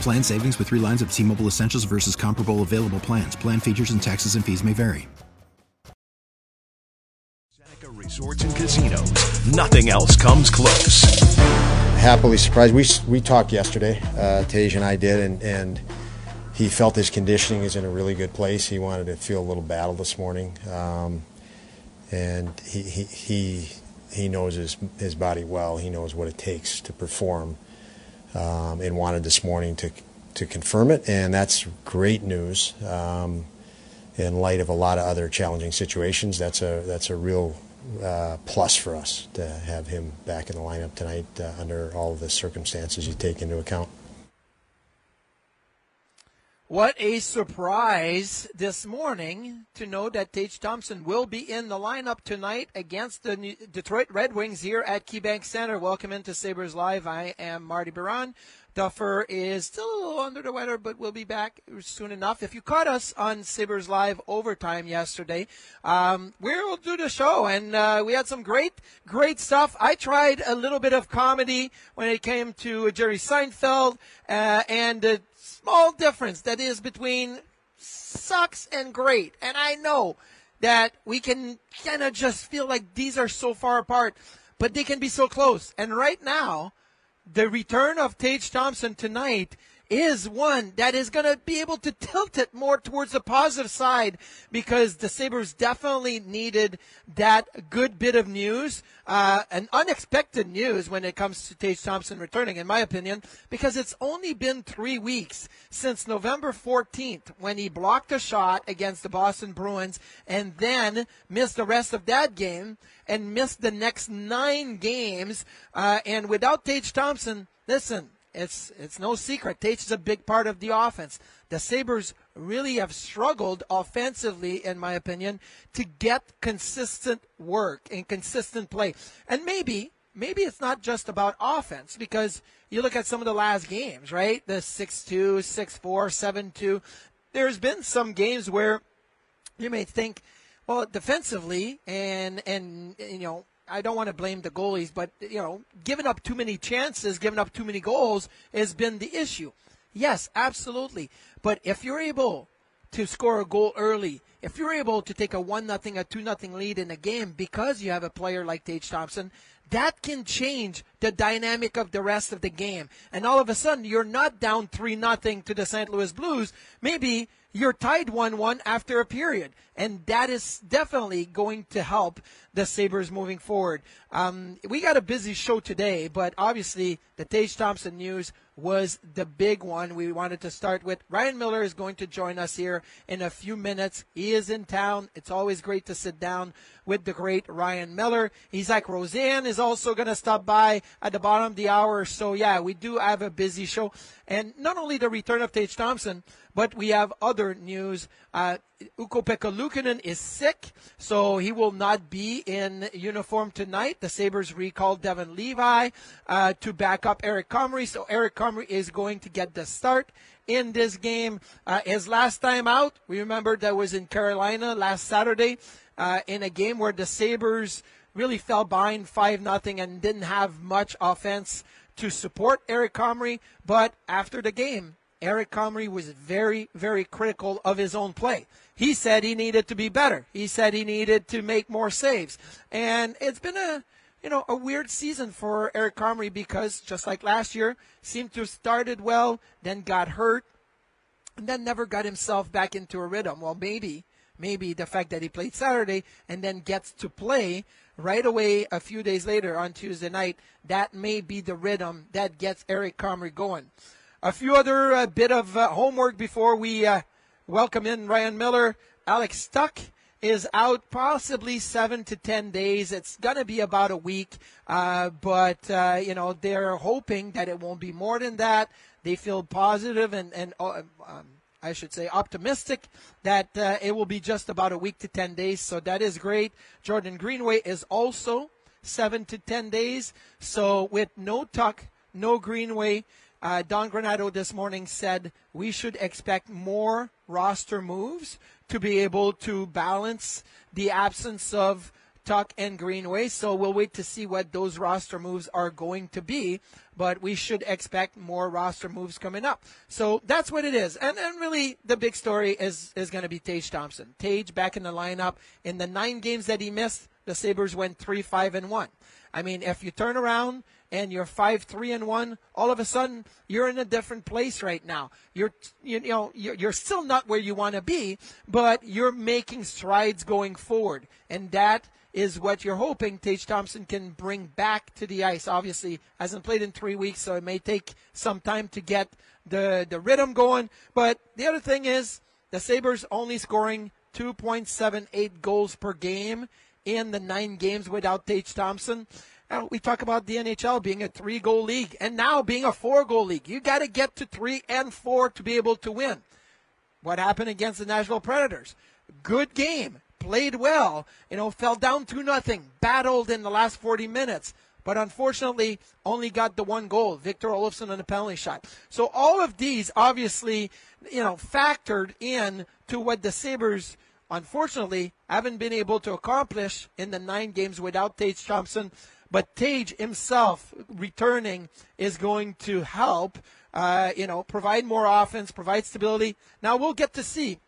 Plan savings with three lines of T Mobile Essentials versus comparable available plans. Plan features and taxes and fees may vary. Seneca Resorts and Casinos. Nothing else comes close. Happily surprised. We, we talked yesterday, uh, Tage and I did, and, and he felt his conditioning is in a really good place. He wanted to feel a little battle this morning. Um, and he, he, he, he knows his, his body well. He knows what it takes to perform um, and wanted this morning to to confirm it, and that's great news. Um, in light of a lot of other challenging situations, that's a that's a real uh, plus for us to have him back in the lineup tonight uh, under all of the circumstances you take into account. What a surprise this morning to know that Tage Thompson will be in the lineup tonight against the New Detroit Red Wings here at KeyBank Center. Welcome into Sabres Live. I am Marty Biron. Duffer is still a little under the weather, but we'll be back soon enough. If you caught us on Sabres Live overtime yesterday, um, we'll do the show, and uh, we had some great, great stuff. I tried a little bit of comedy when it came to Jerry Seinfeld, uh, and the small difference that is between sucks and great. And I know that we can kind of just feel like these are so far apart, but they can be so close. And right now, the return of Tage Thompson tonight is one that is going to be able to tilt it more towards the positive side because the Sabres definitely needed that good bit of news, uh, an unexpected news when it comes to Tage Thompson returning, in my opinion, because it's only been three weeks since November 14th when he blocked a shot against the Boston Bruins and then missed the rest of that game and missed the next nine games. Uh, and without Tage Thompson, listen, it's it's no secret. Tage is a big part of the offense. The Sabres really have struggled offensively, in my opinion, to get consistent work and consistent play. And maybe maybe it's not just about offense because you look at some of the last games, right? The 6-2, 6-4, 7-2. There's been some games where you may think, well, defensively and and you know I don't want to blame the goalies, but you know, giving up too many chances, giving up too many goals has been the issue. Yes, absolutely. But if you're able to score a goal early, if you're able to take a one nothing, a two nothing lead in a game because you have a player like Tage Thompson, that can change the dynamic of the rest of the game. And all of a sudden, you're not down three nothing to the St. Louis Blues. Maybe you're tied 1 1 after a period. And that is definitely going to help the Sabres moving forward. Um, we got a busy show today, but obviously the Tage Thompson news was the big one we wanted to start with. Ryan Miller is going to join us here in a few minutes. He is in town. It's always great to sit down with the great Ryan Miller. Isak Rosén is also going to stop by at the bottom of the hour. So yeah, we do have a busy show. And not only the return of Tage Thompson, but we have other news. Uh, Ukko-Pekka Luukkonen is sick, so he will not be in uniform tonight. The Sabres recalled Devon Levi uh, to back up Eric Comrie, so Eric Comrie is going to get the start in this game. Uh, his last time out, we remember that was in Carolina last Saturday uh, in a game where the Sabres really fell behind 5 nothing and didn't have much offense to support Eric Comrie. But after the game, Eric Comrie was very, very critical of his own play. He said he needed to be better. He said he needed to make more saves. And it's been a, you know, a weird season for Eric Comrie because just like last year, seemed to have started well, then got hurt, and then never got himself back into a rhythm. Well, maybe, maybe the fact that he played Saturday and then gets to play right away a few days later on Tuesday night, that may be the rhythm that gets Eric Comrie going. A few other uh, bit of uh, homework before we uh, welcome in Ryan Miller. Alex Tuch is out possibly seven to ten days. It's going to be about a week, uh, but uh, you know they're hoping that it won't be more than that. They feel positive and and uh, um, I should say optimistic that uh, it will be just about a week to ten days. So that is great. Jordan Greenway is also seven to ten days. So with no Tuch, no Greenway. Uh, Don Granato this morning said we should expect more roster moves to be able to balance the absence of Tuch and Greenway. So we'll wait to see what those roster moves are going to be. But we should expect more roster moves coming up. So that's what it is. And, and really, the big story is, is going to be Tage Thompson. Tage back in the lineup. In the nine games that he missed, the Sabres went 3 5 and 1. I mean, if you turn around and you're five three and one, all of a sudden you're in a different place right now. You're you, know you're, still not where you want to be, but you're making strides going forward, and that is what you're hoping Tage Thompson can bring back to the ice. Obviously, hasn't played in three weeks, so it may take some time to get the the rhythm going. But the other thing is the Sabres only scoring 2.78 goals per game in the nine games without Tage Thompson. Now, we talk about the NHL being a three goal league and now being a four goal league. You got to get to three and four to be able to win. What happened against the Nashville Predators? Good game, played well, you know, fell down to nothing, battled in the last 40 minutes, but unfortunately only got the one goal, Victor Olofsson on a penalty shot. So all of these obviously, you know, factored in to what the Sabres unfortunately haven't been able to accomplish in the nine games without Tage Thompson. But Tage himself returning is going to help, uh, you know, provide more offense, provide stability. Now we'll get to see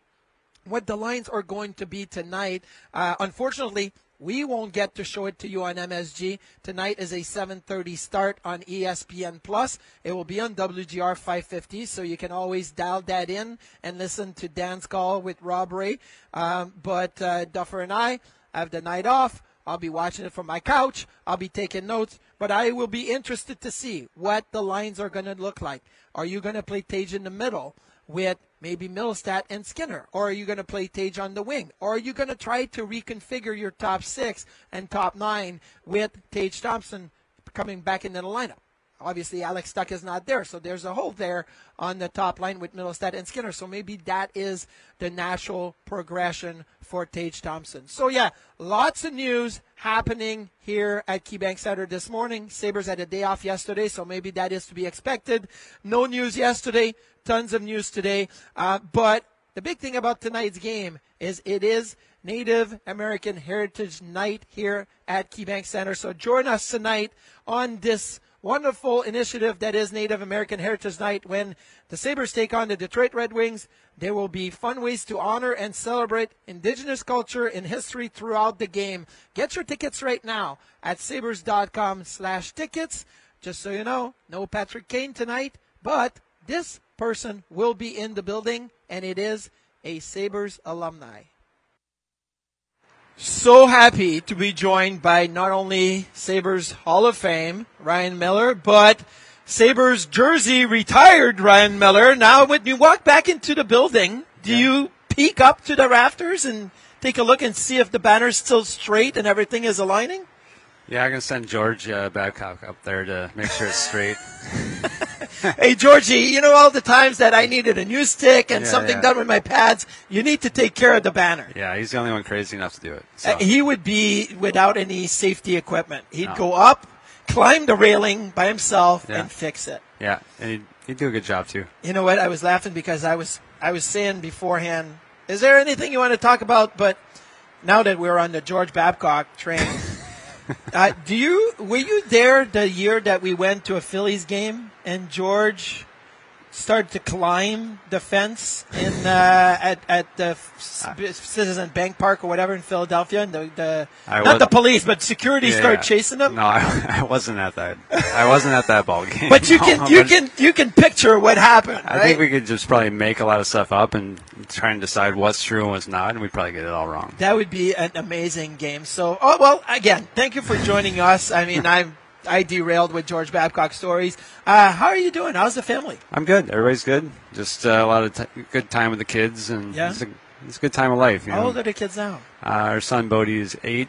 what the lines are going to be tonight. Uh, unfortunately, we won't get to show it to you on MSG. Tonight is a 7:30 start on ESPN Plus. It will be on WGR 550, so you can always dial that in and listen to Dan's call with Rob Ray. Um, but uh, Duffer and I have the night off. I'll be watching it from my couch. I'll be taking notes, but I will be interested to see what the lines are going to look like. Are you going to play Tage in the middle with maybe Mittelstadt and Skinner? Or are you going to play Tage on the wing? Or are you going to try to reconfigure your top six and top nine with Tage Thompson coming back into the lineup? Obviously, Alex Tuch is not there, so there's a hole there on the top line with Mittelstadt and Skinner. So maybe that is the natural progression for Tage Thompson. So yeah, lots of news happening here at KeyBank Center this morning. Sabres had a day off yesterday, so maybe that is to be expected. No news yesterday, tons of news today. Uh, but the big thing about tonight's game is it is Native American Heritage Night here at KeyBank Center. So join us tonight on this wonderful initiative that is Native American Heritage Night. When the Sabres take on the Detroit Red Wings, there will be fun ways to honor and celebrate indigenous culture and history throughout the game. Get your tickets right now at sabres.com slash tickets. Just so you know, no Patrick Kane tonight, but this person will be in the building, and it is a Sabres alumni. So happy to be joined by not only Sabres Hall of Fame, Ryan Miller, but Sabres jersey retired Ryan Miller. Now, when you walk back into the building, do yeah. you peek up to the rafters and take a look and see if the banner's still straight and everything is aligning? Yeah, I'm gonna send George uh, Babcock up there to make sure it's straight. hey, Georgie, you know all the times that I needed a new stick and yeah, something yeah. done with my pads. You need to take care of the banner. Yeah, he's the only one crazy enough to do it. So. Uh, he would be without any safety equipment. He'd no. go up, climb the railing by himself, yeah. and fix it. Yeah, and he'd, he'd do a good job too. You know what? I was laughing because I was I was saying beforehand. Is there anything you want to talk about? But now that we're on the George Babcock train. uh, do you were you there the year that we went to a Phillies game? And George start to climb the fence in uh, at at the Citizen Bank Park or whatever in Philadelphia, and the, the not the police, but security Yeah, started chasing them? No, I, I wasn't at that. I wasn't at that ball game. But you No, can you can you can picture what happened. I right? think we could just probably make a lot of stuff up and try and decide what's true and what's not, and we'd probably get it all wrong. That would be an amazing game. So, oh well, again, thank you for joining us. I mean, I'm I derailed with George Babcock stories. Uh, how are you doing? How's the family? I'm good. Everybody's good. Just uh, a lot of t- good time with the kids, and Yeah? it's, a, it's a good time of life. You How know? old are the kids now? Uh, our son Bodie is eight,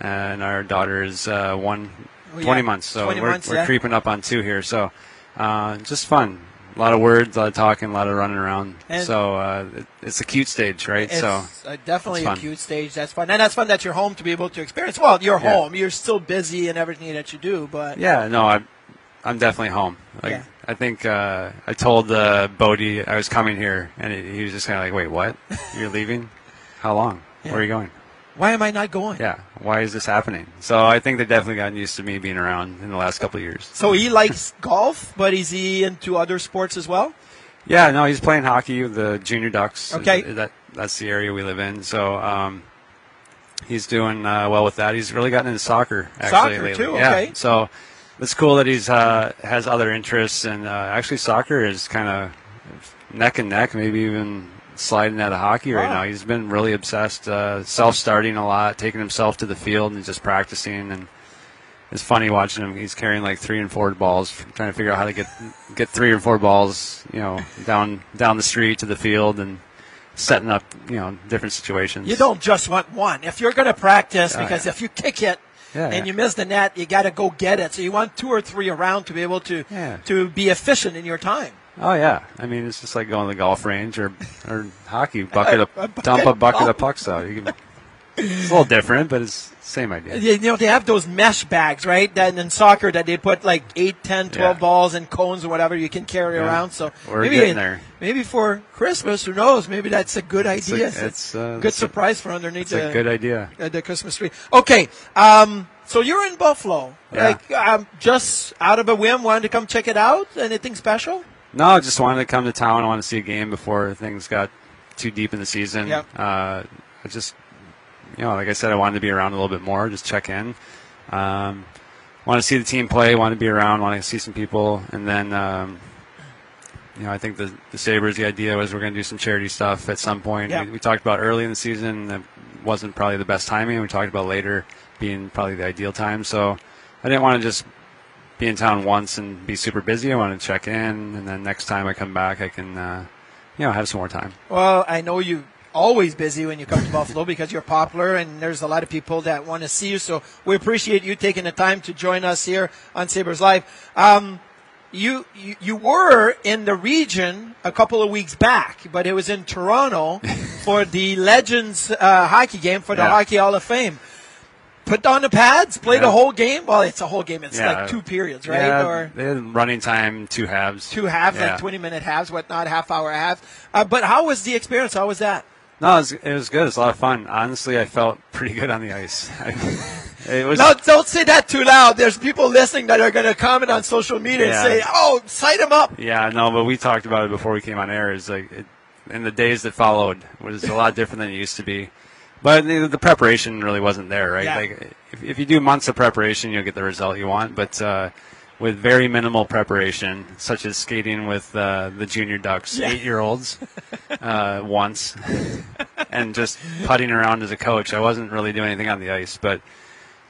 and our daughter is uh, one, Oh, yeah. 20 months. So 20 we're, months, we're yeah. creeping up on two here. So uh, just fun. A lot of words, a lot of talking, a lot of running around. And- so uh, it, it's a cute stage, right? So uh, definitely it's a cute stage. That's fun, and that's fun that you're home to be able to experience. Well, you're Yeah. home. You're still busy and everything that you do, but yeah, no, I'm I'm definitely home. Like Yeah. I think uh, I told uh, Bodie I was coming here, and he he was just kind of like, "Wait, what? You're leaving? How long? Where are you going?" Why am I not going? Yeah, why is this happening? So I think they've definitely gotten used to me being around in the last couple of years. So he likes golf, but is he into other sports as well? Yeah, no, he's playing hockey with the junior ducks. Okay. that that's the area we live in. So um, he's doing uh, well with that. He's really gotten into soccer actually Soccer, lately. too, Yeah. okay. So it's cool that he's uh, has other interests, and uh, actually soccer is kind of neck and neck, maybe even sliding out of hockey right Wow. now. He's been really obsessed, uh, self-starting a lot, taking himself to the field and just practicing and. It's funny watching him. He's carrying like three and four balls, trying to figure out how to get get three or four balls, you know, down down the street to the field and setting up, you know, different situations. You don't just want one. If you're going to practice, Oh, because yeah. if you kick it Yeah, and yeah. you miss the net, you got to go get it. So you want two or three around to be able to Yeah. to be efficient in your time. Oh yeah, I mean it's just like going to the golf range or or hockey, bucket A- a bucket dump a bucket of pucks out. You can, it's a little different, but it's the same idea. You know, they have those mesh bags, right? That in soccer that they put like 8, 10, 12 Yeah. balls and cones or whatever you can carry Yeah. around. So We're maybe, there. maybe for Christmas, who knows? Maybe that's a good It's a- idea. it's, uh, good it's a- surprise for underneath It's a the, good idea. uh, the Christmas tree. Okay, um, so you're in Buffalo. Yeah. Like, um, just out of a whim, wanted to come check it out? Anything special? No, I just wanted to come to town. I wanted to see a game before things got too deep in the season. Yep. Uh, I just, you know, like I said, I wanted to be around a little bit more, just check in. Um, want to see the team play, want to be around, want to see some people, and then, um, you know, I think the, the Sabres, the idea was we're going to do some charity stuff at some point. Yeah. We, we talked about early in the season that wasn't probably the best timing. We talked about later being probably the ideal time. So I didn't want to just be in town once and be super busy. I want to check in, and then next time I come back, I can, uh, you know, have some more time. Well, I know you always busy when you come to Buffalo because you're popular and there's a lot of people that want to see you. So we appreciate you taking the time to join us here on Sabres Live. Um, you, you you were in the region a couple of weeks back, but it was in Toronto for the Legends uh, hockey game for the Yeah. Hockey Hall of Fame. Put on the pads, play the Yeah. whole game. Well, it's a whole game. It's Yeah. like two periods, right? Yeah, Or they had running time, two halves. two halves, Yeah. like twenty minute halves, whatnot, half hour halves. Uh, but how was the experience? How was that? No, it was, it was good. It's a lot of fun. Honestly, I felt pretty good on the ice. it was. No, don't say that too loud. There's people listening that are going to comment on social media and say, "Oh, cite him up." Yeah, no, but we talked about it before we came on air. Is like, it, in the days that followed, was a lot different than it used to be. But the, the preparation really wasn't there, right? Yeah. Like, if, if you do months of preparation, you'll get the result you want. But uh, with very minimal preparation, such as skating with uh, the junior ducks, Yeah. eight-year-olds, uh, once, and just putting around as a coach, I wasn't really doing anything on the ice. But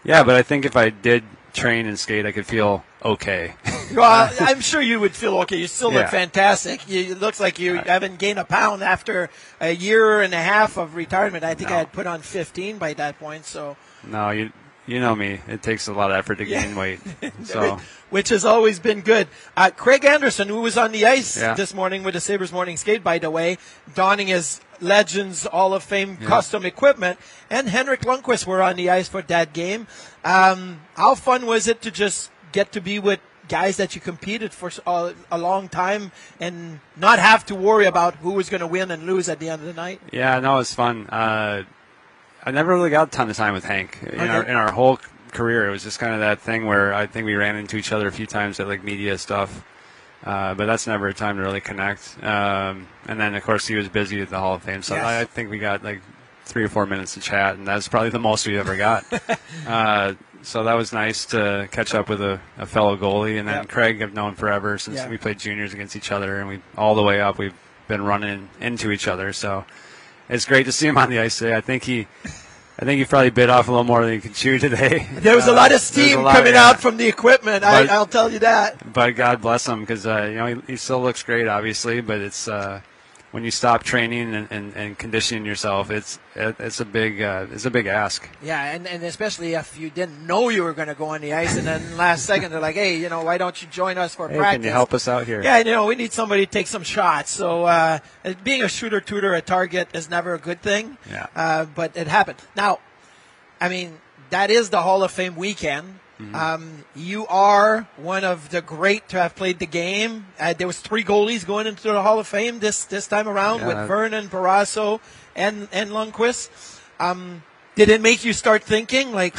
yeah, but I think if I did train and skate, I could feel okay. Well, I'm sure you would feel okay. You still look Yeah. fantastic. You, it looks like you haven't gained a pound after a year and a half of retirement. I think I No. had put on 15 by that point. So, No, you you know me. It takes a lot of effort to Yeah. gain weight. So which has always been good. Uh, Craig Anderson, who was on the ice Yeah. this morning with the Sabres morning skate, by the way, donning his Legends Hall of Fame custom equipment, and Henrik Lundqvist were on the ice for that game. Um, how fun was it to just get to be with guys that you competed for a long time and not have to worry about who was going to win and lose at the end of the night? yeah, no, it was fun. Uh, I never really got a ton of time with Hank in our in our whole career. It was just kind of that thing where I think we ran into each other a few times at like media stuff. Uh, but that's never a time to really connect. Um, and then, of course, he was busy at the Hall of Fame, so Yes. I, I think we got like three or four minutes to chat, and that's probably the most we ever got. uh, so that was nice to catch up with a, a fellow goalie, and then Yeah. Craig I've known forever since Yeah. we played juniors against each other, and we all the way up we've been running into each other. So it's great to see him on the ice today. I think he. I think he probably bit off a little more than he could chew today. There was a Uh, lot of steam lot- coming yeah. out from the equipment. But- I, I'll tell you that. but God bless him because uh, you know he, he still looks great, obviously. But it's uh, when you stop training and, and, and conditioning yourself, it's it's a big uh, it's a big ask. Yeah, and, and especially if you didn't know you were going to go on the ice, and then last second they're like, "Hey, you know, why don't you join us for Hey, practice?" can you help us out here? Yeah, you know, we need somebody to take some shots. So uh, being a shooter tutor at Target is never a good thing. Yeah. Uh, but it happened. Now, I mean, that is the Hall of Fame weekend. Mm-hmm. Um, you are one of the great to have played the game. Uh, there was three goalies going into the Hall of Fame this this time around Yeah, with Vernon, Barrasso, and and Lundqvist. Um, did it make you start thinking like?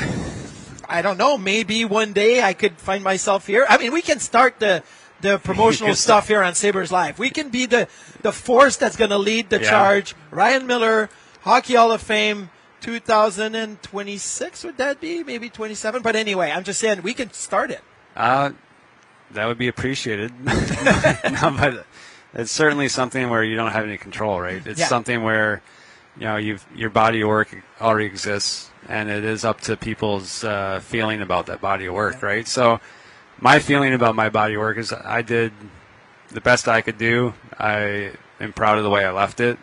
I don't know. Maybe one day I could find myself here. I mean, we can start the the promotional stuff here on Sabres Live. We can be the the force that's going to lead the Yeah. charge. Ryan Miller, Hockey Hall of Fame, 2026. Would that be maybe 27? But anyway, I'm just saying we can start it. Uh, that would be appreciated. no, but it's certainly something where you don't have any control, right? It's Yeah. something where you know you've your body of work already exists, and it is up to people's uh, feeling about that body of work, right? So my feeling about my body of work is I did the best I could do. I am proud of the way I left it,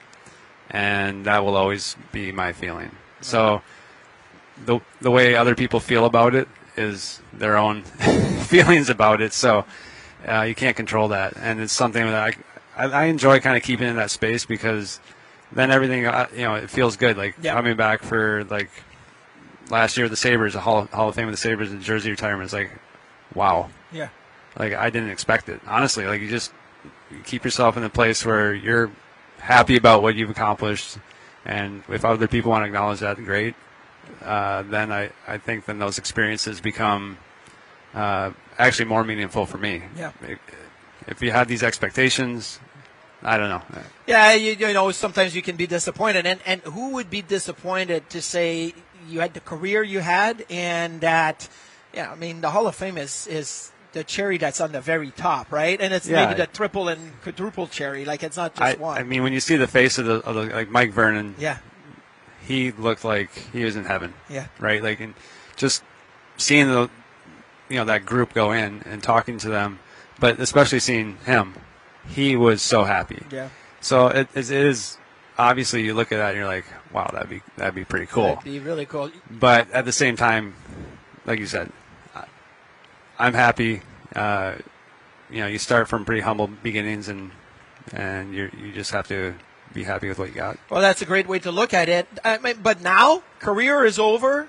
and that will always be my feeling. So the the way other people feel about it is their own feelings about it. So uh, you can't control that, and it's something that I I, I enjoy kind of keeping in that space because then everything uh, you know it feels good. Like Yeah. coming back for like last year, the Sabres, the Hall, Hall of Fame of the Sabres, the jersey retirement is like, wow. Yeah. Like I didn't expect it. Honestly, like you just you keep yourself in a place where you're happy about what you've accomplished, and if other people want to acknowledge that, great. Uh, then I, I think then those experiences become uh, actually more meaningful for me. Yeah. If you have these expectations, I don't know. Yeah, you, you know, sometimes you can be disappointed. And, and who would be disappointed to say you had the career you had and that, yeah, I mean, the Hall of Fame is, is the cherry that's on the very top, right? And it's Yeah. maybe the triple and quadruple cherry. Like, it's not just I, one. I mean, when you see the face of the, of the like Mike Vernon, yeah, he looked like he was in heaven. yeah. right? Like, and just seeing the, you know, that group go in and talking to them, but especially seeing him, he was so happy. Yeah. So it, it is obviously you look at that and you're like, wow, that'd be that'd be pretty cool. That'd be really cool. But at the same time, like you said, I'm happy. Uh, you know, you start from pretty humble beginnings, and and you you just have to be happy with what you got. Well, that's a great way to look at it. I mean, but now career is over,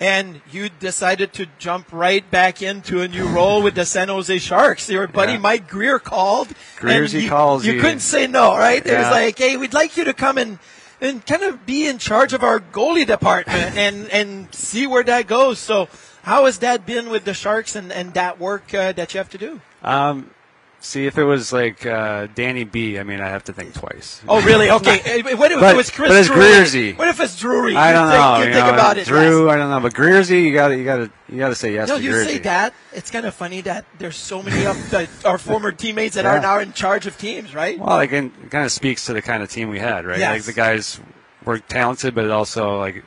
and you decided to jump right back into a new role with the San Jose Sharks. Your buddy Yeah. Mike Grier called. Grier's, he you, calls You you. couldn't say no, right? It was like, hey, we'd like you to come and and kind of be in charge of our goalie department and and see where that goes. So. How has that been with the Sharks and, and that work uh, that you have to do? Um, see, if it was like uh, Danny B, I mean, I have to think twice. Oh, really? Okay. What if But- it was Chris but it's Drury? Greersy. What if it's Drury? I don't think, know. You you think know, about it. Drew. I don't know, but Greersy, you got to you got to you got to say yes to greasy. No, you Greersy. say that. It's kind of funny that there's so many of the, our former teammates that are now in charge of teams, right? Well, like, it kind of speaks to the kind of team we had, right? Yes. Like the guys were talented, but also like,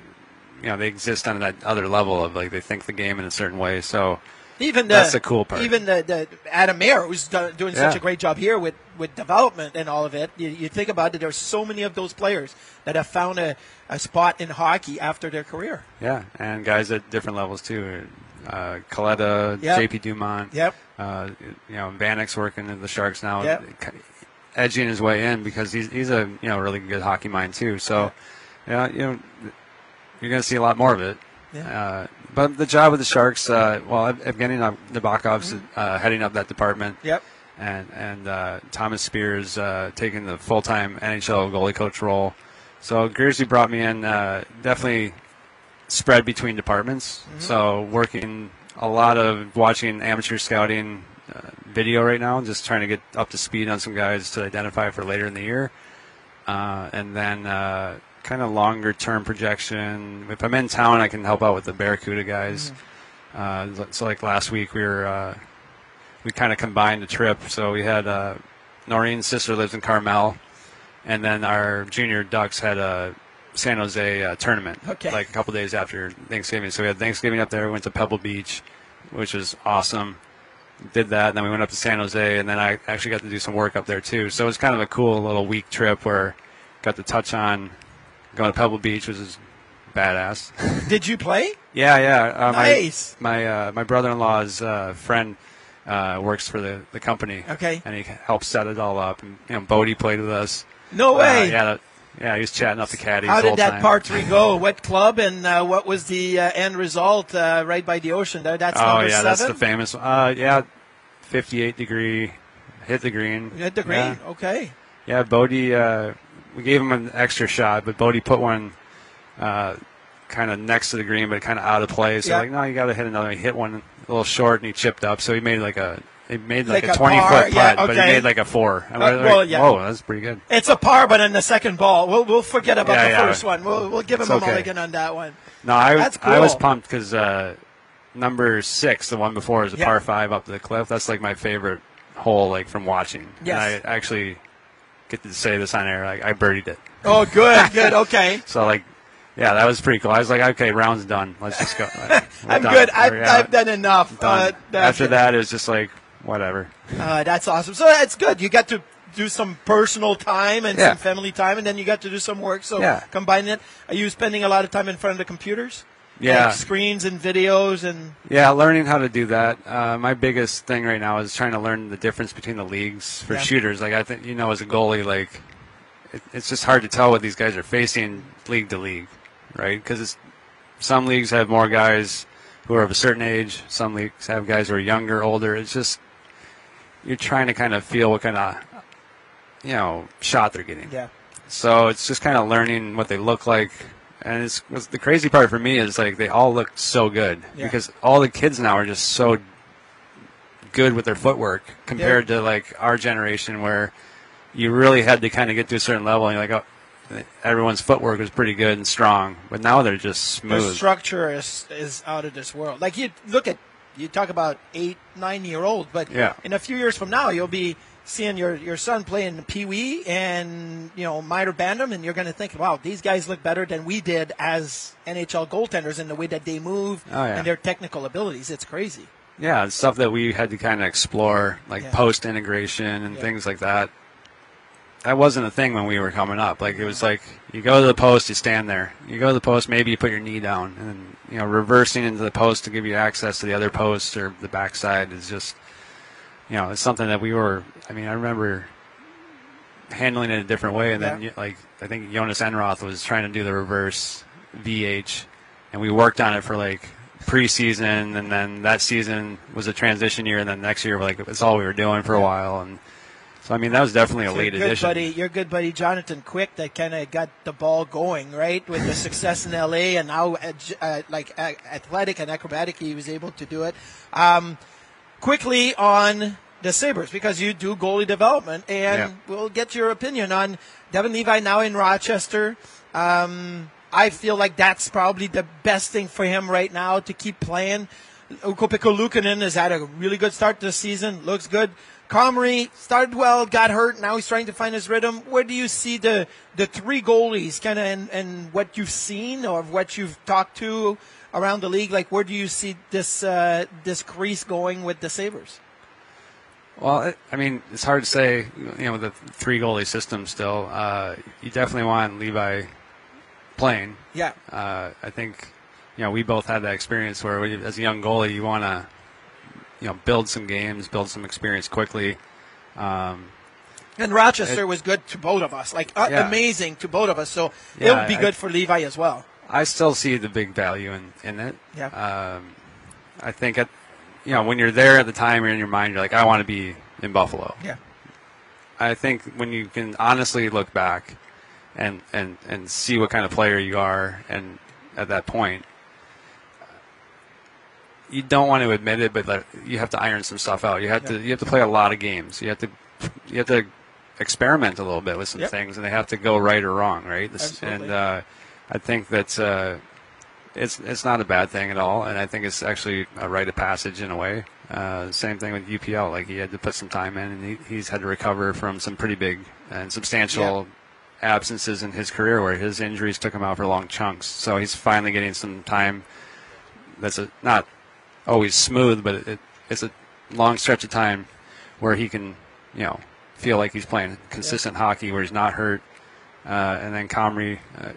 you know, they exist on that other level of like they think the game in a certain way. So Even the, That's the cool part. Even the, the Adam Mair, who's doing such Yeah. a great job here with, with development and all of it. You, you think about it, there's so many of those players that have found a, a spot in hockey after their career. yeah, and guys at different levels too. Uh, Coletta, Yep. J.P. Dumont. Yep. Uh, you know, Vanek's working at the Sharks now, Yep. edging his way in because he's he's a you know really good hockey mind too. So, yeah, you know, you're going to see a lot more of it. Yeah. Uh, but the job with the Sharks, uh, well, Ev- Evgeny Nabokov's Mm-hmm. uh, heading up that department. Yep. And and uh, Thomas Spears uh, taking the full time NHL goalie coach role. So Gearsy brought me in, uh, definitely spread between departments. Mm-hmm. So working a lot of watching amateur scouting, uh, video right now, just trying to get up to speed on some guys to identify for later in the year. Uh, and then uh, kind of longer term projection. If I'm in town, I can help out with the Barracuda guys. Uh, so like last week, we were uh, we kind of combined the trip. So we had uh, Noureen's sister lives in Carmel, and then our junior Ducks had a San Jose uh, tournament, Okay. like a couple days after Thanksgiving. So we had Thanksgiving up there. We went to Pebble Beach, which was awesome. Did that, and then we went up to San Jose, and then I actually got to do some work up there too. So it was kind of a cool little week trip where got to touch on going to Pebble Beach, which is badass. Did you play? Yeah, yeah. Uh, Nice. My my, uh, my brother-in-law's uh, friend uh, works for the, the company. Okay. And he helped set it all up. And you know, Bodie played with us. No Uh, way. yeah, that, yeah. He was chatting up the caddies. How did that time. part three go? What club and uh, what was the uh, end result uh, right by the ocean? There, that's Oh yeah, seven. that's the famous. Uh, yeah, 58 degree, hit the green. Hit the green. Yeah, Okay. yeah Bodie. We gave him an extra shot, but Bodie put one. Uh, kind of next to the green, but kind of out of play. So Yeah. like, no, you got to hit another. He hit one a little short, and he chipped up. So he made like a he made like, Like a a twenty par, foot putt, yeah, but he made like a four. Uh, like, well, yeah. Whoa, that's pretty good. It's a par, but in the second ball, we'll we'll forget about Yeah, the yeah. first one. We'll we'll give him It's a okay. mulligan on that one. No, I That's I was pumped because uh, number six, the one before, is a par five up to the cliff. That's like my favorite hole, like from watching. Yes. And I actually get to say this on air. I, I birdied it. Oh, good, good, okay. So like, yeah, that was pretty cool. I was like, okay, round's done. Let's just go. We're I'm done. good. I've, We're. I've done enough. Done. Uh, After good. that, it was just like whatever. Uh, that's awesome. So that's good. You got to do some personal time and Yeah. some family time, and then you got to do some work. So Yeah. combining it. Are you spending a lot of time in front of the computers? Yeah. Like screens and videos and Yeah, learning how to do that. Uh, my biggest thing right now is trying to learn the difference between the leagues for Yeah. shooters. Like I think you know, as a goalie, like it, it's just hard to tell what these guys are facing league to league, right? Because some leagues have more guys who are of a certain age. Some leagues have guys who are younger, older. It's just you're trying to kind of feel what kind of you know shot they're getting. yeah. So it's just kind of learning what they look like. And it's, it's the crazy part for me is like they all look so good Yeah. because all the kids now are just so good with their footwork compared to like our generation where you really had to kind of get to a certain level and you're like, oh, everyone's footwork was pretty good and strong, but now they're just smooth. The structure is is out of this world. Like you look at you talk about eight nine year old, but Yeah. in a few years from now you'll be seeing your, your son playing Pee Wee and you know minor Bantam, and you're going to think, wow, these guys look better than we did as NHL goaltenders in the way that they move Oh, yeah. and their technical abilities. It's crazy. Yeah, it's stuff that we had to kind of explore, like Yeah. post integration and Yeah. things like that. That wasn't a thing when we were coming up. Like it was like you go to the post, you stand there. You go to the post, maybe you put your knee down, and you know reversing into the post to give you access to the other post or the backside is just, you know, it's something that we were. I mean, I remember handling it a different way, and then Yeah. like I think Jonas Enroth was trying to do the reverse VH, and we worked on it for like preseason, and then that season was a transition year, and then next year like it's all we were doing for a while, and so I mean that was definitely a Your late good addition. buddy, your good buddy Jonathan Quick that kind of got the ball going, right, with the success in LA and how uh, uh, like uh, athletic and acrobatic he was able to do it. Um, quickly on the Sabres because you do goalie development, and Yeah. we'll get your opinion on Devon Levi now in Rochester. Um, I feel like that's probably the best thing for him right now to keep playing. Ukko-Pekka Luukkonen has had a really good start this season. Looks good. Comrie started well, got hurt. Now he's trying to find his rhythm. Where do you see the the three goalies, kind of, and, and what you've seen or what you've talked to around the league? Like, where do you see this uh, this crease going with the Sabres? Well, I mean, it's hard to say. You know, with the three goalie system still, uh, you definitely want Levi playing. Yeah, Uh, I think, you know, we both had that experience where, we, as a young goalie, you want to, you know, build some games, build some experience quickly. Um, and Rochester It- was good to both of us, like uh, Yeah. amazing to both of us. So Yeah, it would be I- good for Levi as well. I still see the big value in, in it. Yeah. Um, I think, at, you know, when you're there at the time, you're in your mind, you're like, I want to be in Buffalo. Yeah. I think when you can honestly look back and, and, and see what kind of player you are, and at that point, you don't want to admit it, but like, you have to iron some stuff out. You have to you have to play a lot of games. You have to you have to experiment a little bit with some Yep. things, and they have to go right or wrong, right? Absolutely. And uh, I think that's uh, it's it's not a bad thing at all, and I think it's actually a rite of passage in a way. Uh, same thing with UPL; like he had to put some time in, and he, he's had to recover from some pretty big and substantial absences in his career, where his injuries took him out for long chunks. So he's finally getting some time. That's a, not always smooth, but it, it's a long stretch of time where he can, you know, feel like he's playing consistent hockey, where he's not hurt. Uh, and then Comrie, uh,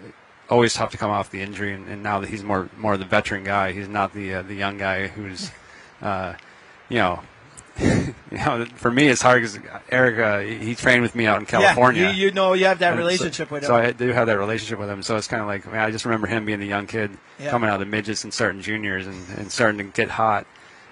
always tough to come off the injury, and, and now that he's more more the veteran guy, he's not the uh, the young guy who's, uh, you know. you know, for me, it's hard because Eric, uh, he trained with me out in California. Yeah, you, you know you have that And so- relationship with him. So I do have that relationship with him. So it's kind of like, man, I just remember him being a young kid Yeah. coming out of the midgets and starting juniors and, and starting to get hot.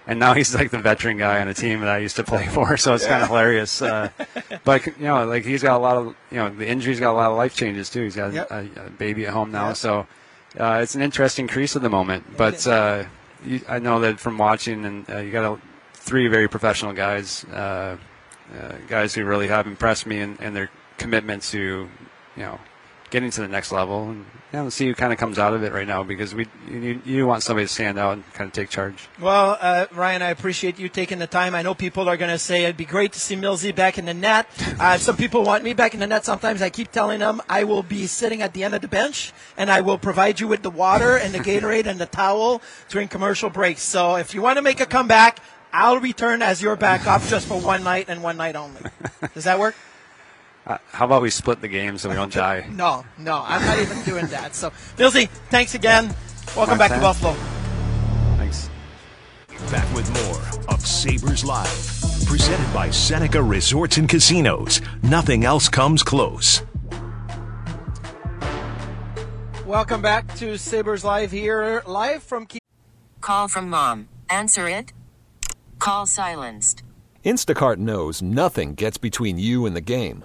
And now he's like the veteran guy on a team that I used to play for. So it's kind of hilarious. Uh, but you know, like he's got a lot of, you know, the injury's got a lot of life changes too. He's got Yep. a, a baby at home now. Yep. So uh, it's an interesting crease at the moment. But uh, you, I know that from watching, and uh, you got a, three very professional guys, uh, uh, guys who really have impressed me and, their commitment to, you know, getting to the next level. And you know, see who kind of comes out of it right now because we you, you want somebody to stand out and kind of take charge. Well, uh, Ryan, I appreciate you taking the time. I know people are going to say it'd be great to see Millsy back in the net. Uh, some people want me back in the net. Sometimes I keep telling them I will be sitting at the end of the bench and I will provide you with the water and the Gatorade and the towel during commercial breaks. So if you want to make a comeback, I'll return as your backup just for one night and one night only. Does that work? Uh, how about we split the game so we don't die? No, no, I'm not even doing that. So, Millsy, thanks again. Welcome My back to. Buffalo. Thanks. Back with more of Sabres Live. Presented by Seneca Resorts and Casinos. Nothing else comes close. Welcome back to Sabres Live here, live from. Key- Call from mom. Answer it. Call silenced. Instacart knows nothing gets between you and the game.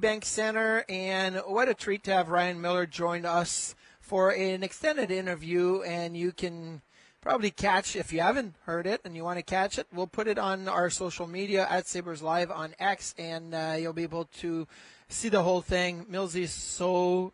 Bank Center, and what a treat to have Ryan Miller join us for an extended interview. And you can probably catch, if you haven't heard it and you want to catch it, we'll put it on our social media at Sabres Live on X, and uh, you'll be able to see the whole thing. Millsy is so,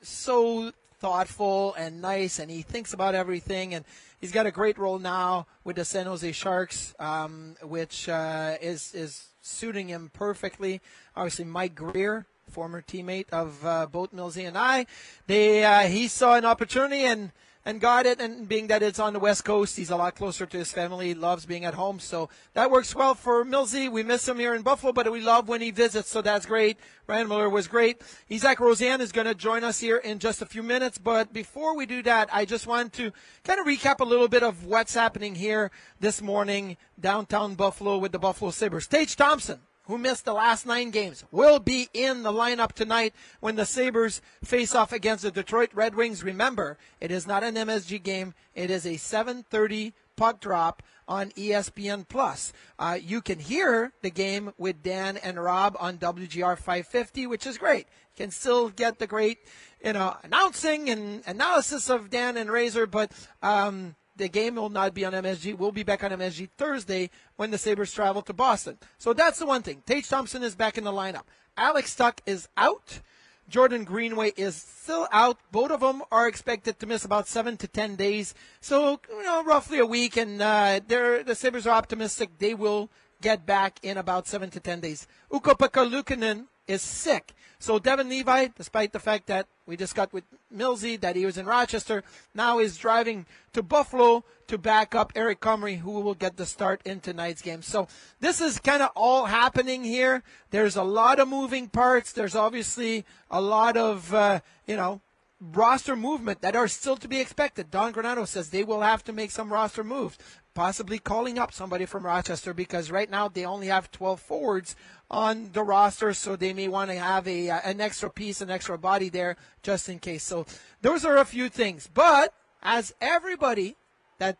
so thoughtful and nice, and he thinks about everything. And he's got a great role now with the San Jose Sharks, um, which uh, is is suiting him perfectly. Obviously, Mike Grier, former teammate of uh, both Millsy and I, they uh, he saw an opportunity and and got it. And being that it's on the West Coast, he's a lot closer to his family. He loves being at home. So that works well for Millsy. We miss him here in Buffalo, but we love when he visits. So that's great. Ryan Miller was great. Isak Rosén is going to join us here in just a few minutes. But before we do that, I just want to kind of recap a little bit of what's happening here this morning downtown Buffalo with the Buffalo Sabres. Tage Thompson who missed the last nine games, will be in the lineup tonight when the Sabres face off against the Detroit Red Wings. Remember, it is not an MSG game. It is a 7:30 puck drop on ESPN Plus. Uh, you can hear the game with Dan and Rob on WGR 550, which is great. You can still get the great, you know, announcing and analysis of Dan and Razor, but um, the game will not be on MSG. We'll be back on MSG Thursday when the Sabres travel to Boston. So that's the one thing. Tage Thompson is back in the lineup. Alex Tuch is out. Jordan Greenway is still out. Both of them are expected to miss about seven to ten days. So, you know, roughly a week. And uh, the Sabres are optimistic they will get back in about seven to ten days. Ukko-Pekka Luukkonen is sick. So Devon Levi, despite the fact that we just got with Millsy that he was in Rochester, now is driving to Buffalo to back up Eric Comrie, who will get the start in tonight's game. So this is kind of all happening here. There's a lot of moving parts. There's obviously a lot of, uh, you know, roster movement that are still to be expected. Don Granato says they will have to make some roster moves, possibly calling up somebody from Rochester because right now they only have 12 forwards on the roster, so they may want to have a uh, an extra piece, an extra body there just in case. So those are a few things. But as everybody that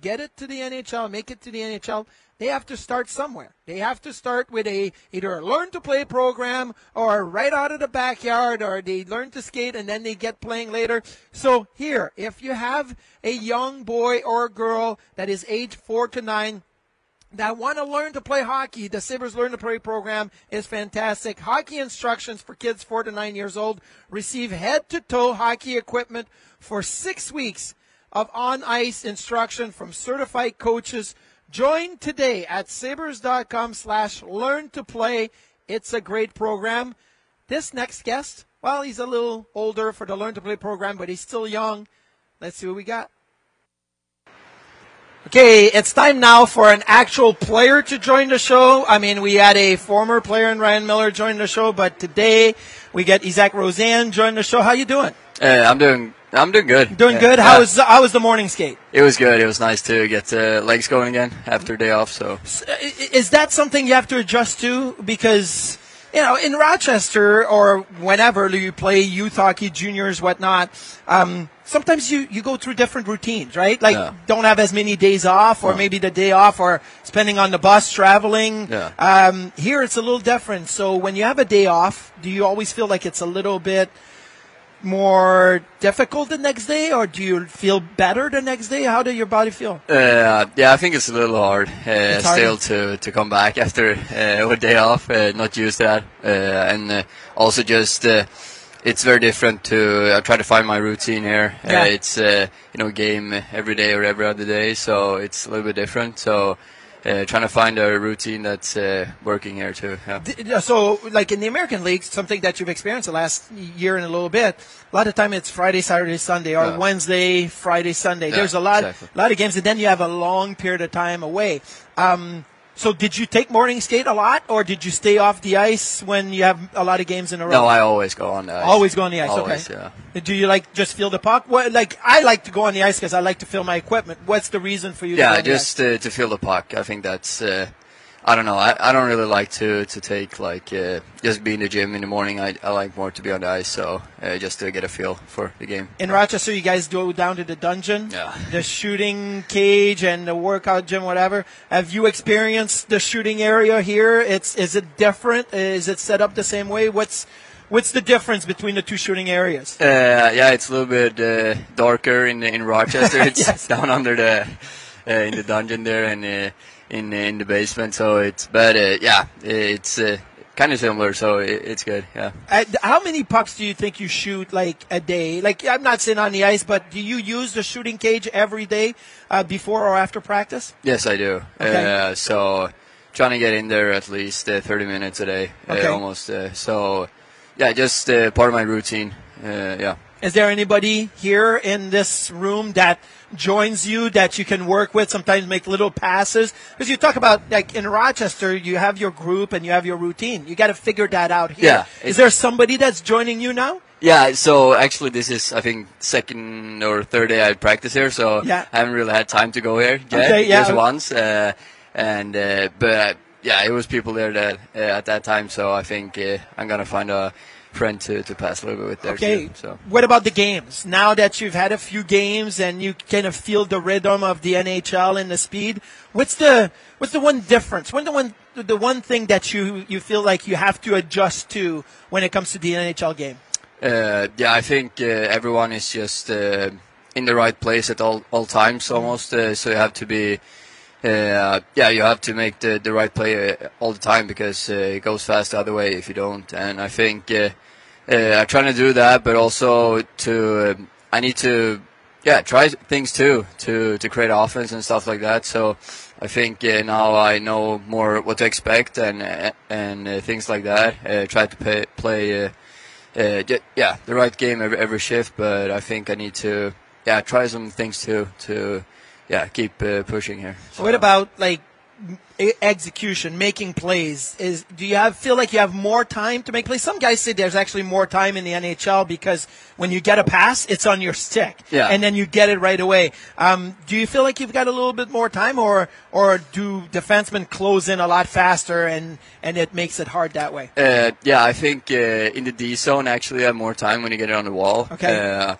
get it to the NHL, make it to the NHL, they have to start somewhere. They have to start with a either a learn to play program or right out of the backyard or they learn to skate and then they get playing later. So here, if you have a young boy or girl that is age 4 to 9 that want to learn to play hockey, the Sabres Learn to Play program is fantastic. Hockey instructions for kids 4 to 9 years old. Receive head to toe hockey equipment for six weeks of on ice instruction from certified coaches. Join today at sabres.com slash learn to play. It's a great program. This next guest, well, he's a little older for the Learn to Play program, but he's still young. Let's see what we got. Okay, it's time now for an actual player to join the show. I mean, we had a former player in Ryan Miller join the show, but today we get Isak Rosén join the show. How you doing? Uh, I'm doing. I'm doing good. Doing yeah. good. How uh, was how was the morning skate? It was good. It was nice to get uh, legs going again after a day off. So, is that something you have to adjust to because you know, in Rochester or whenever you play youth hockey, juniors, whatnot, um, sometimes you, you go through different routines, right? Like, yeah. don't have as many days off, or yeah. maybe the day off, or spending on the bus traveling. Yeah. Um, here it's a little different. So when you have a day off, do you always feel like it's a little bit more difficult the next day, or do you feel better the next day? How did your body feel? Uh, yeah, I think it's a little hard, uh, still to, to come back after uh, a day off, uh, not used to that, uh, and uh, also just it's very different to I try to find my routine here. Yeah. it's you know game every day or every other day, so it's a little bit different. So uh, trying to find a routine that's uh, working here too. Yeah. So, like in the American League, something that you've experienced the last year and a little bit. A lot of time it's Friday, Saturday, Sunday, or yeah. Wednesday, Friday, Sunday. Yeah, There's a lot, exactly. a lot of games, and then you have a long period of time away. Um, so did you take morning skate a lot, or did you stay off the ice when you have a lot of games in a row? No, I always go on the ice. Always go on the ice. Always, okay. Yeah. Do you like just feel the puck? What, like I like to go on the ice because I like to feel my equipment. What's the reason for you? Yeah, to just uh, to feel the puck. I think that's uh, I don't know. I, I don't really like to to take like uh, just be in the gym in the morning. I, I like more to be on the ice, so uh, just to get a feel for the game. In Rochester, you guys go down to the dungeon, yeah. the shooting cage, and the workout gym, whatever. Have you experienced the shooting area here? It's is it different? Is it set up the same way? What's What's the difference between the two shooting areas? Uh, yeah, it's a little bit uh, darker in in Rochester. It's yes. down under the uh, in the dungeon there, and uh, in in the basement. So it's but uh, yeah, it's uh, kind of similar. So it, it's good. Yeah. Uh, how many pucks do you think you shoot like a day? Like I'm not saying on the ice, but do you use the shooting cage every day uh, before or after practice? Yes, I do. Okay. Uh, so trying to get in there at least uh, 30 minutes a day, Okay. almost. so yeah, just part of my routine. yeah. Is there anybody here in this room that joins you that you can work with? Sometimes make little passes because you talk about like in Rochester, you have your group and you have your routine. You got to figure that out here. Yeah, Is there somebody that's joining you now? Yeah, so actually this is I think second or third day I practice here, so Yeah. I haven't really had time to go here yet. Okay, yeah. Just once, uh, and uh, but yeah, it was people there that uh, at that time, so I think uh, I'm gonna find a friend to, to pass a little bit with there Okay. too. So What about the games? Now that you've had a few games and you kind of feel the rhythm of the NHL and the speed, what's the what's the one difference? What's the one the one thing that you you feel like you have to adjust to when it comes to the NHL game? Uh, yeah, I think uh, everyone is just uh, in the right place at all all times almost. Uh, so you have to be, uh, yeah, you have to make the the right play uh, all the time because uh, it goes fast the other way if you don't. And I think uh, uh, I'm trying to do that, but also to um I need to, yeah, try things too to to create offense and stuff like that. So. I think uh, now I know more what to expect and uh, and uh, things like that. Uh, try to pay, play uh, uh, yeah, the right game every, every shift, but I think I need to, yeah, try some things too to, yeah, keep uh, pushing here. What about like execution, making plays? Is do you have feel like you have more time to make plays? Some guys say there's actually more time in the NHL because when you get a pass, it's on your stick, Yeah. and then you get it right away. Um, do you feel like you've got a little bit more time, or or do defensemen close in a lot faster and and it makes it hard that way? Uh, yeah, I think uh, in the D zone actually you have more time when you get it on the wall. Okay.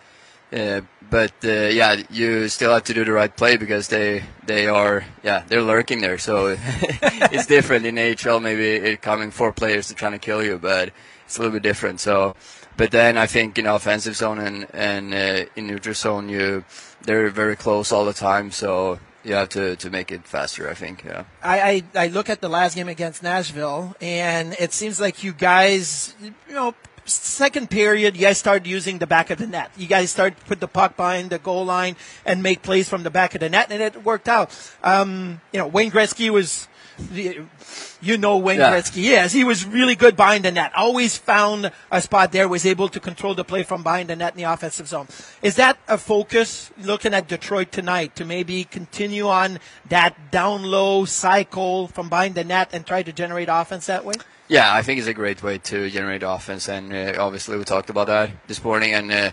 Uh, but uh, yeah, you still have to do the right play because they they are yeah they're lurking there. So it's different in AHL. Maybe it coming four players to trying to kill you, but it's a little bit different. So, but then I think in offensive zone and and uh, in neutral zone you they're very close all the time. So you have to to make it faster. I think yeah. I, I, I look at the last game against Nashville, and it seems like you guys, you know, second period, you guys started using the back of the net. You guys started to put the puck behind the goal line and make plays from the back of the net, and it worked out. Um, you know, Wayne Gretzky was, you know, Wayne Yeah. Gretzky. Yes, he was really good behind the net. Always found a spot there, was able to control the play from behind the net in the offensive zone. Is that a focus looking at Detroit tonight to maybe continue on that down low cycle from behind the net and try to generate offense that way? Yeah, I think it's a great way to generate offense, and uh, obviously we talked about that this morning. And uh,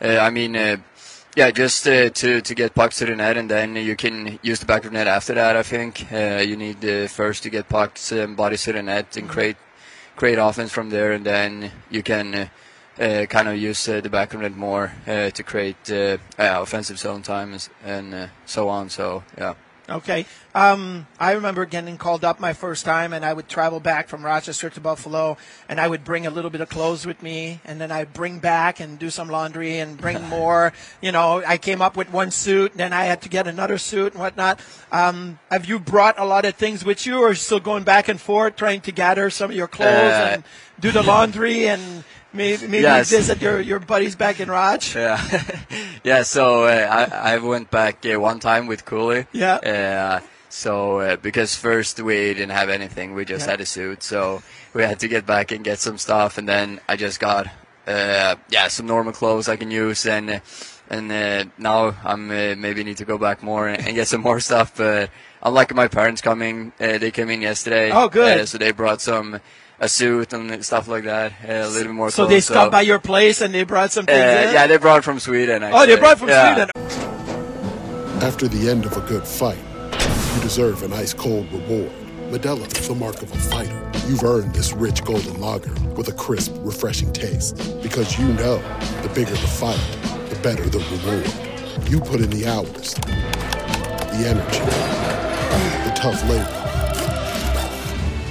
uh, I mean, uh, yeah, just uh, to to get pucks to the net, and then you can use the back of the net after that. I think uh, you need uh, first to get pucks and bodies to the net and create create offense from there, and then you can. Uh, uh, kind of use uh, the back of the net more uh, to create uh, uh, offensive zone times and uh, so on. So yeah. Okay. Um, I remember getting called up my first time, and I would travel back from Rochester to Buffalo, and I would bring a little bit of clothes with me, and then I'd bring back and do some laundry and bring more. You know, I came up with one suit, and then I had to get another suit and whatnot. Um, have you brought a lot of things with you, or are you still going back and forth trying to gather some of your clothes Uh, and do the laundry and maybe, maybe Yes. visit your, your buddies back in Raj? Yeah, yeah. So uh, I I went back uh, one time with Cooley. Yeah. Uh, so uh, because first we didn't have anything, we just Yeah. had a suit. So we had to get back and get some stuff, and then I just got uh, yeah some normal clothes I can use, and and uh, now I'm uh, maybe need to go back more and, and get some more stuff. But I'm unlike my parents coming, uh, they came in yesterday. Oh, good. Uh, so they brought some. A suit and stuff like that, uh, a little bit more. So clothes, they stopped by your place and they brought some uh, things in? yeah, they brought from Sweden. Oh, they brought from Yeah. Sweden. After the end of a good fight, you deserve an ice cold reward. Modelo is the mark of a fighter. You've earned this rich golden lager with a crisp, refreshing taste. Because you know the bigger the fight, the better the reward. You put in the hours, the energy, the tough labor.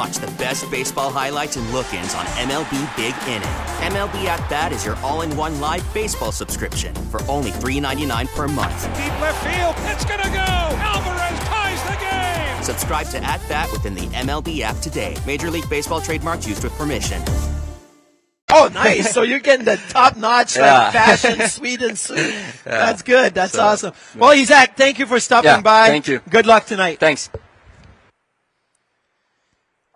And watch the best baseball highlights and look-ins on MLB Big Inning. MLB At Bat is your all-in-one live baseball subscription for only $3.99 per month. Deep left field, it's gonna go. Alvarez ties the game. Subscribe to At Bat within the MLB app today. Major League Baseball trademarks used with permission. Oh, nice. so you're getting the top notch Yeah. like fashion Sweden suit. Yeah. That's good. That's So, awesome. Well, Isak, thank you for stopping Yeah, by. thank you. Good luck tonight. Thanks.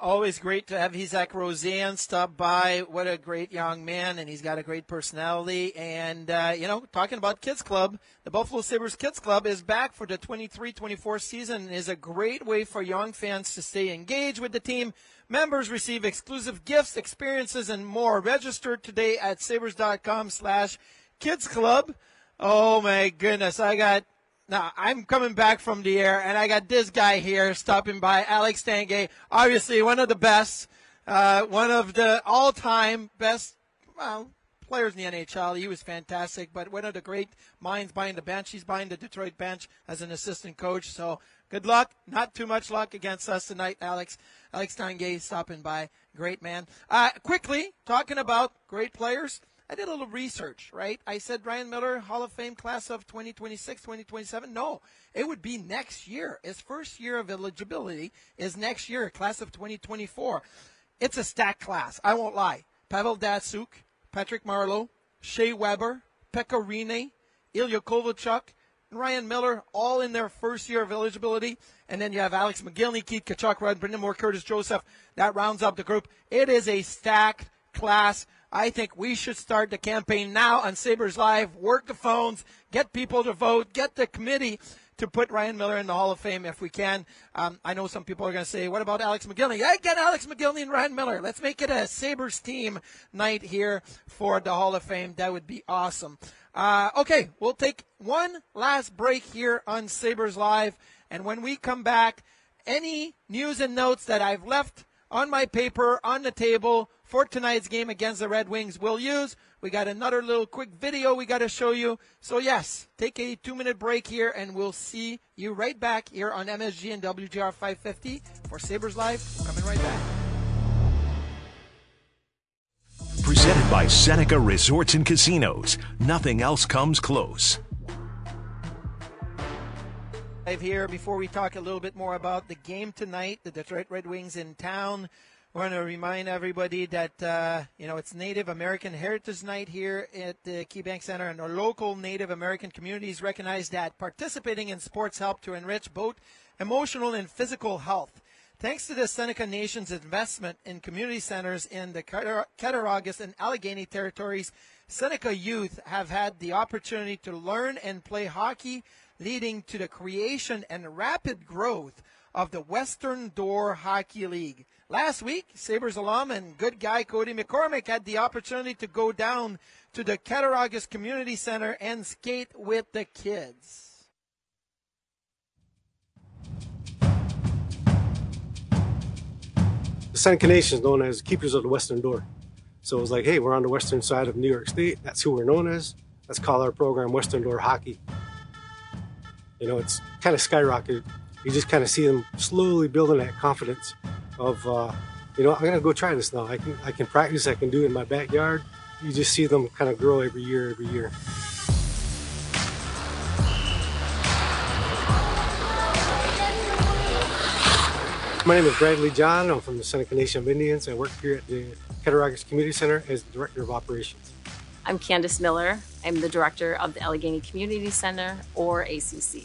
Always great to have Isak Rosén stop by. What a great young man, and he's got a great personality. And, uh, you know, talking about Kids Club, the Buffalo Sabres Kids Club is back for the 23-24 season and is a great way for young fans to stay engaged with the team. Members receive exclusive gifts, experiences, and more. Register today at sabres.com slash kids club. Oh my goodness, I got now I'm coming back from the air, and I got this guy here stopping by, Alex Tanguay, obviously one of the best, uh, one of the all-time best well, players in the NHL. He was fantastic, but one of the great minds behind the bench. He's behind the Detroit bench as an assistant coach. So good luck. Not too much luck against us tonight, Alex. Alex Tanguay stopping by. Great man. Uh, quickly talking about great players. I did a little research, right? I said Ryan Miller, Hall of Fame class of 2026, 2027. No, it would be next year. His first year of eligibility is next year, class of 2024. It's a stacked class. I won't lie. Pavel Datsyuk, Patrick Marleau, Shea Weber, Pekka Rinne, Ilya Kovalchuk, and Ryan Miller, all in their first year of eligibility. And then you have Alex Mogilny, Keith Tkachuk, Rod Brind'Amour, Curtis Joseph. That rounds up the group. It is a stacked class. I think we should start the campaign now on Sabres Live, work the phones, get people to vote, get the committee to put Ryan Miller in the Hall of Fame if we can. Um, I know some people are going to say, what about Alex Mogilny? I get Alex Mogilny and Ryan Miller. Let's make it a Sabres team night here for the Hall of Fame. That would be awesome. Uh, okay, we'll take one last break here on Sabres Live. And when we come back, any news and notes that I've left on my paper on the table for tonight's game against the Red Wings we'll use. We got another little quick video we got to show you. So yes, take a two minute break here and we'll see you right back here on MSG and WGR 550 for Sabres Live. Coming right back. Presented by Seneca Resorts and Casinos. Nothing else comes close. Live here before we talk a little bit more about the game tonight, the Detroit Red Wings in town. I want to remind everybody that uh, you know it's Native American Heritage Night here at the KeyBank Center, and our local Native American communities recognize that participating in sports help to enrich both emotional and physical health. Thanks to the Seneca Nation's investment in community centers in the Cattaraugus and Allegany territories, Seneca youth have had the opportunity to learn and play hockey, leading to the creation and rapid growth of the Western Door Hockey League. Last week, Sabres alum and good guy Cody McCormick had the opportunity to go down to the Cattaraugus Community Center and skate with the kids. The Nation is known as keepers of the Western Door. So it was like, hey, we're on the western side of New York State. That's who we're known as. Let's call our program Western Door Hockey. You know, it's kind of skyrocketed. You just kind of see them slowly building that confidence of, uh, you know, I'm gonna go try this now. I can, I can practice. I can do it in my backyard. You just see them kind of grow every year, every year. My name is Bradley John. I'm from the Seneca Nation of Indians. I work here at the Cattaraugus Community Center as Director of Operations. I'm Candace Miller. I'm the director of the Allegany Community Center, or ACC.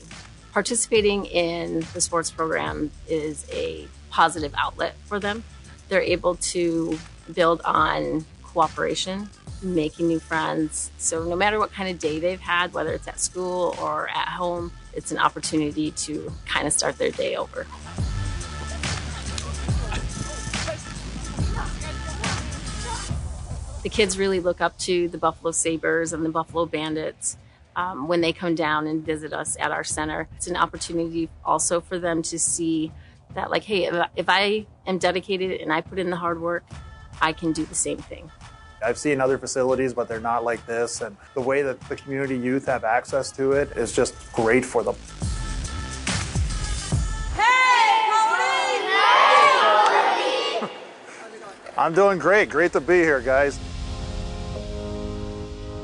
Participating in the sports program is a positive outlet for them. They're able to build on cooperation, making new friends. So, no matter what kind of day they've had, whether it's at school or at home, it's an opportunity to kind of start their day over. the kids really look up to the Buffalo Sabres and the Buffalo Bandits um, when they come down and visit us at our center. It's an opportunity also for them to see that, like, hey, if I, if I am dedicated and I put in the hard work, I can do the same thing. I've seen other facilities, but they're not like this. And the way that the community youth have access to it is just great for them. Hey, Colleen! i'm doing great. Great to be here, guys.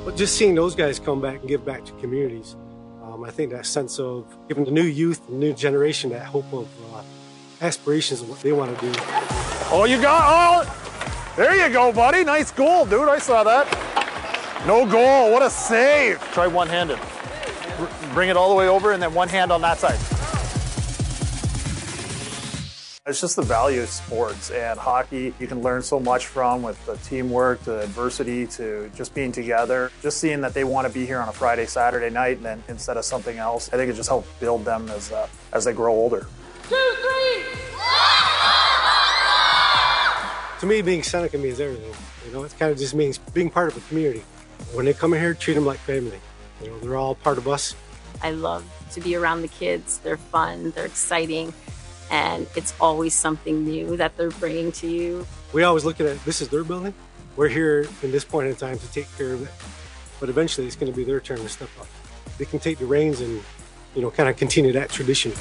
But just seeing those guys come back and give back to communities, um, I think that sense of giving the new youth, the new generation, that hope of uh, aspirations of what they want to do. Oh, you got, oh, there you go, buddy. Nice goal, dude. I saw that. No goal. What a save. Try one handed. Bring it all the way over and then one hand on that side. It's just the value of sports and hockey. You can learn so much from with the teamwork, the adversity, to just being together. Just seeing that they want to be here on a Friday, Saturday night, and then instead of something else. I think it just helps build them as uh, as they grow older. Two, three. To me, being Seneca means everything. You know, it kind of just means being part of a community. When they come in here, treat them like family. You know, they're all part of us. I love to be around the kids. They're fun. They're exciting and it's always something new that they're bringing to you. We always look at it, this is their building. We're here in this point in time to take care of it, but eventually it's going to be their turn to step up. They can take the reins and, you know, kind of continue that tradition.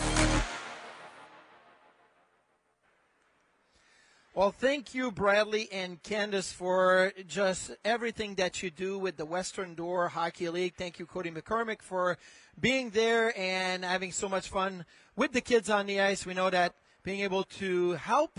Well, thank you, Bradley and Candace, for just everything that you do with the Western Door Hockey League. Thank you, Cody McCormick, for being there and having so much fun with the kids on the ice. We know that being able to help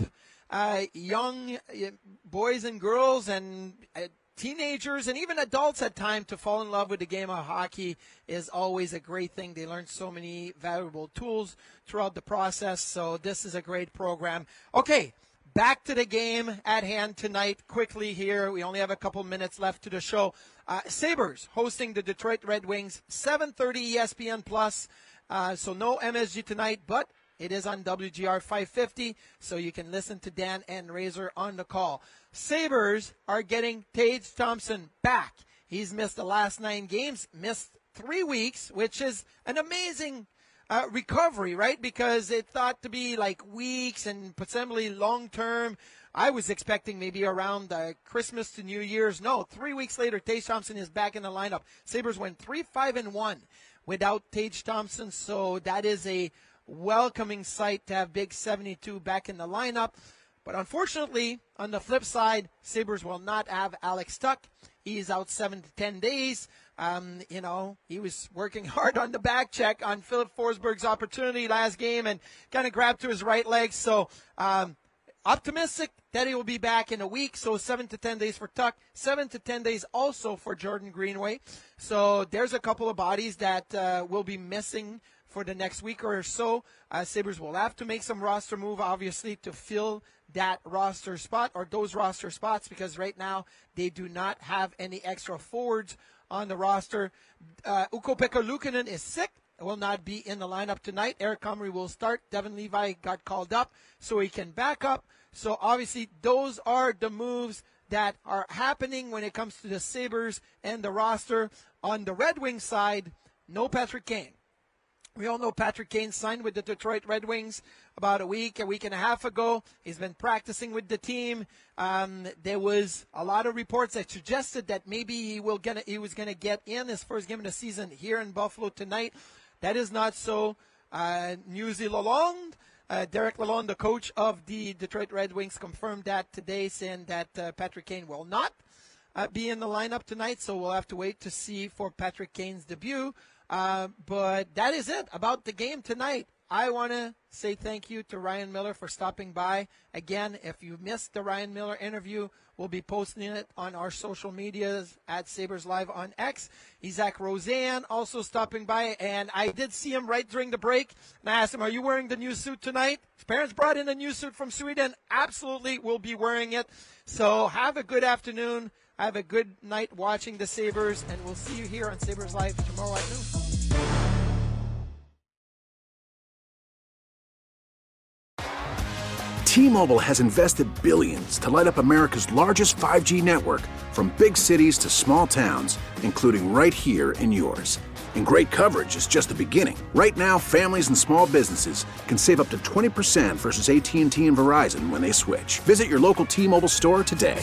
uh, young uh, boys and girls and uh, teenagers and even adults at times to fall in love with the game of hockey is always a great thing. They learn so many valuable tools throughout the process. So this is a great program. Okay. Back to the game at hand tonight. Quickly here, we only have a couple minutes left to the show. Uh, Sabres hosting the Detroit Red Wings, 7:30 ESPN Plus. Uh, so no MSG tonight, but it is on WGR 550, so you can listen to Dan and Razor on the call. Sabres are getting Tage Thompson back. He's missed the last nine games, missed three weeks, which is an amazing uh, recovery, right? Because it thought to be like weeks and possibly long term. I was expecting maybe around uh, Christmas to New Year's. No, three weeks later, Tage Thompson is back in the lineup. Sabres went three, five, and one without Tage Thompson. So that is a welcoming sight to have Big 72 back in the lineup. But unfortunately, on the flip side, Sabres will not have Alex Tuch. He is out seven to ten days. Um, you know, he was working hard on the back check on Filip Forsberg's opportunity last game and kind of grabbed to his right leg. So um, optimistic that he will be back in a week. So seven to ten days for Tuch, seven to ten days also for Jordan Greenway. So there's a couple of bodies that uh, will be missing for the next week or so. Uh, Sabres will have to make some roster move, obviously, to fill that roster spot or those roster spots because right now they do not have any extra forwards on the roster. Uh, Ukko-Pekka Luukkonen is sick will not be in the lineup tonight. Eric Comrie will start. Devon Levi got called up so he can back up. So obviously those are the moves that are happening when it comes to the Sabres and the roster. On the Red Wings side, no Patrick Kane. We all know Patrick Kane signed with the Detroit Red Wings about a week, a week and a half ago. He's been practicing with the team. Um, there was a lot of reports that suggested that maybe he will gonna he was gonna get in his first game of the season here in Buffalo tonight. That is not so. Uh, Newsy Lalonde, uh, Derek Lalonde, the coach of the Detroit Red Wings, confirmed that today, saying that uh, Patrick Kane will not uh, be in the lineup tonight. So we'll have to wait to see for Patrick Kane's debut. Uh, but that is it about the game tonight. I want to say thank you to Ryan Miller for stopping by. Again, if you missed the Ryan Miller interview, we'll be posting it on our social medias at Sabres Live on X. Isak Rosén also stopping by, and I did see him right during the break. And I asked him, Are you wearing the new suit tonight? His parents brought in a new suit from Sweden. Absolutely, we'll be wearing it. So have a good afternoon. Have a good night watching the Sabres, and we'll see you here on Sabres Live tomorrow at noon. T-Mobile has invested billions to light up America's largest 5G network from big cities to small towns, including right here in yours. And great coverage is just the beginning. Right now, families and small businesses can save up to 20% versus AT&T and Verizon when they switch. Visit your local T-Mobile store today.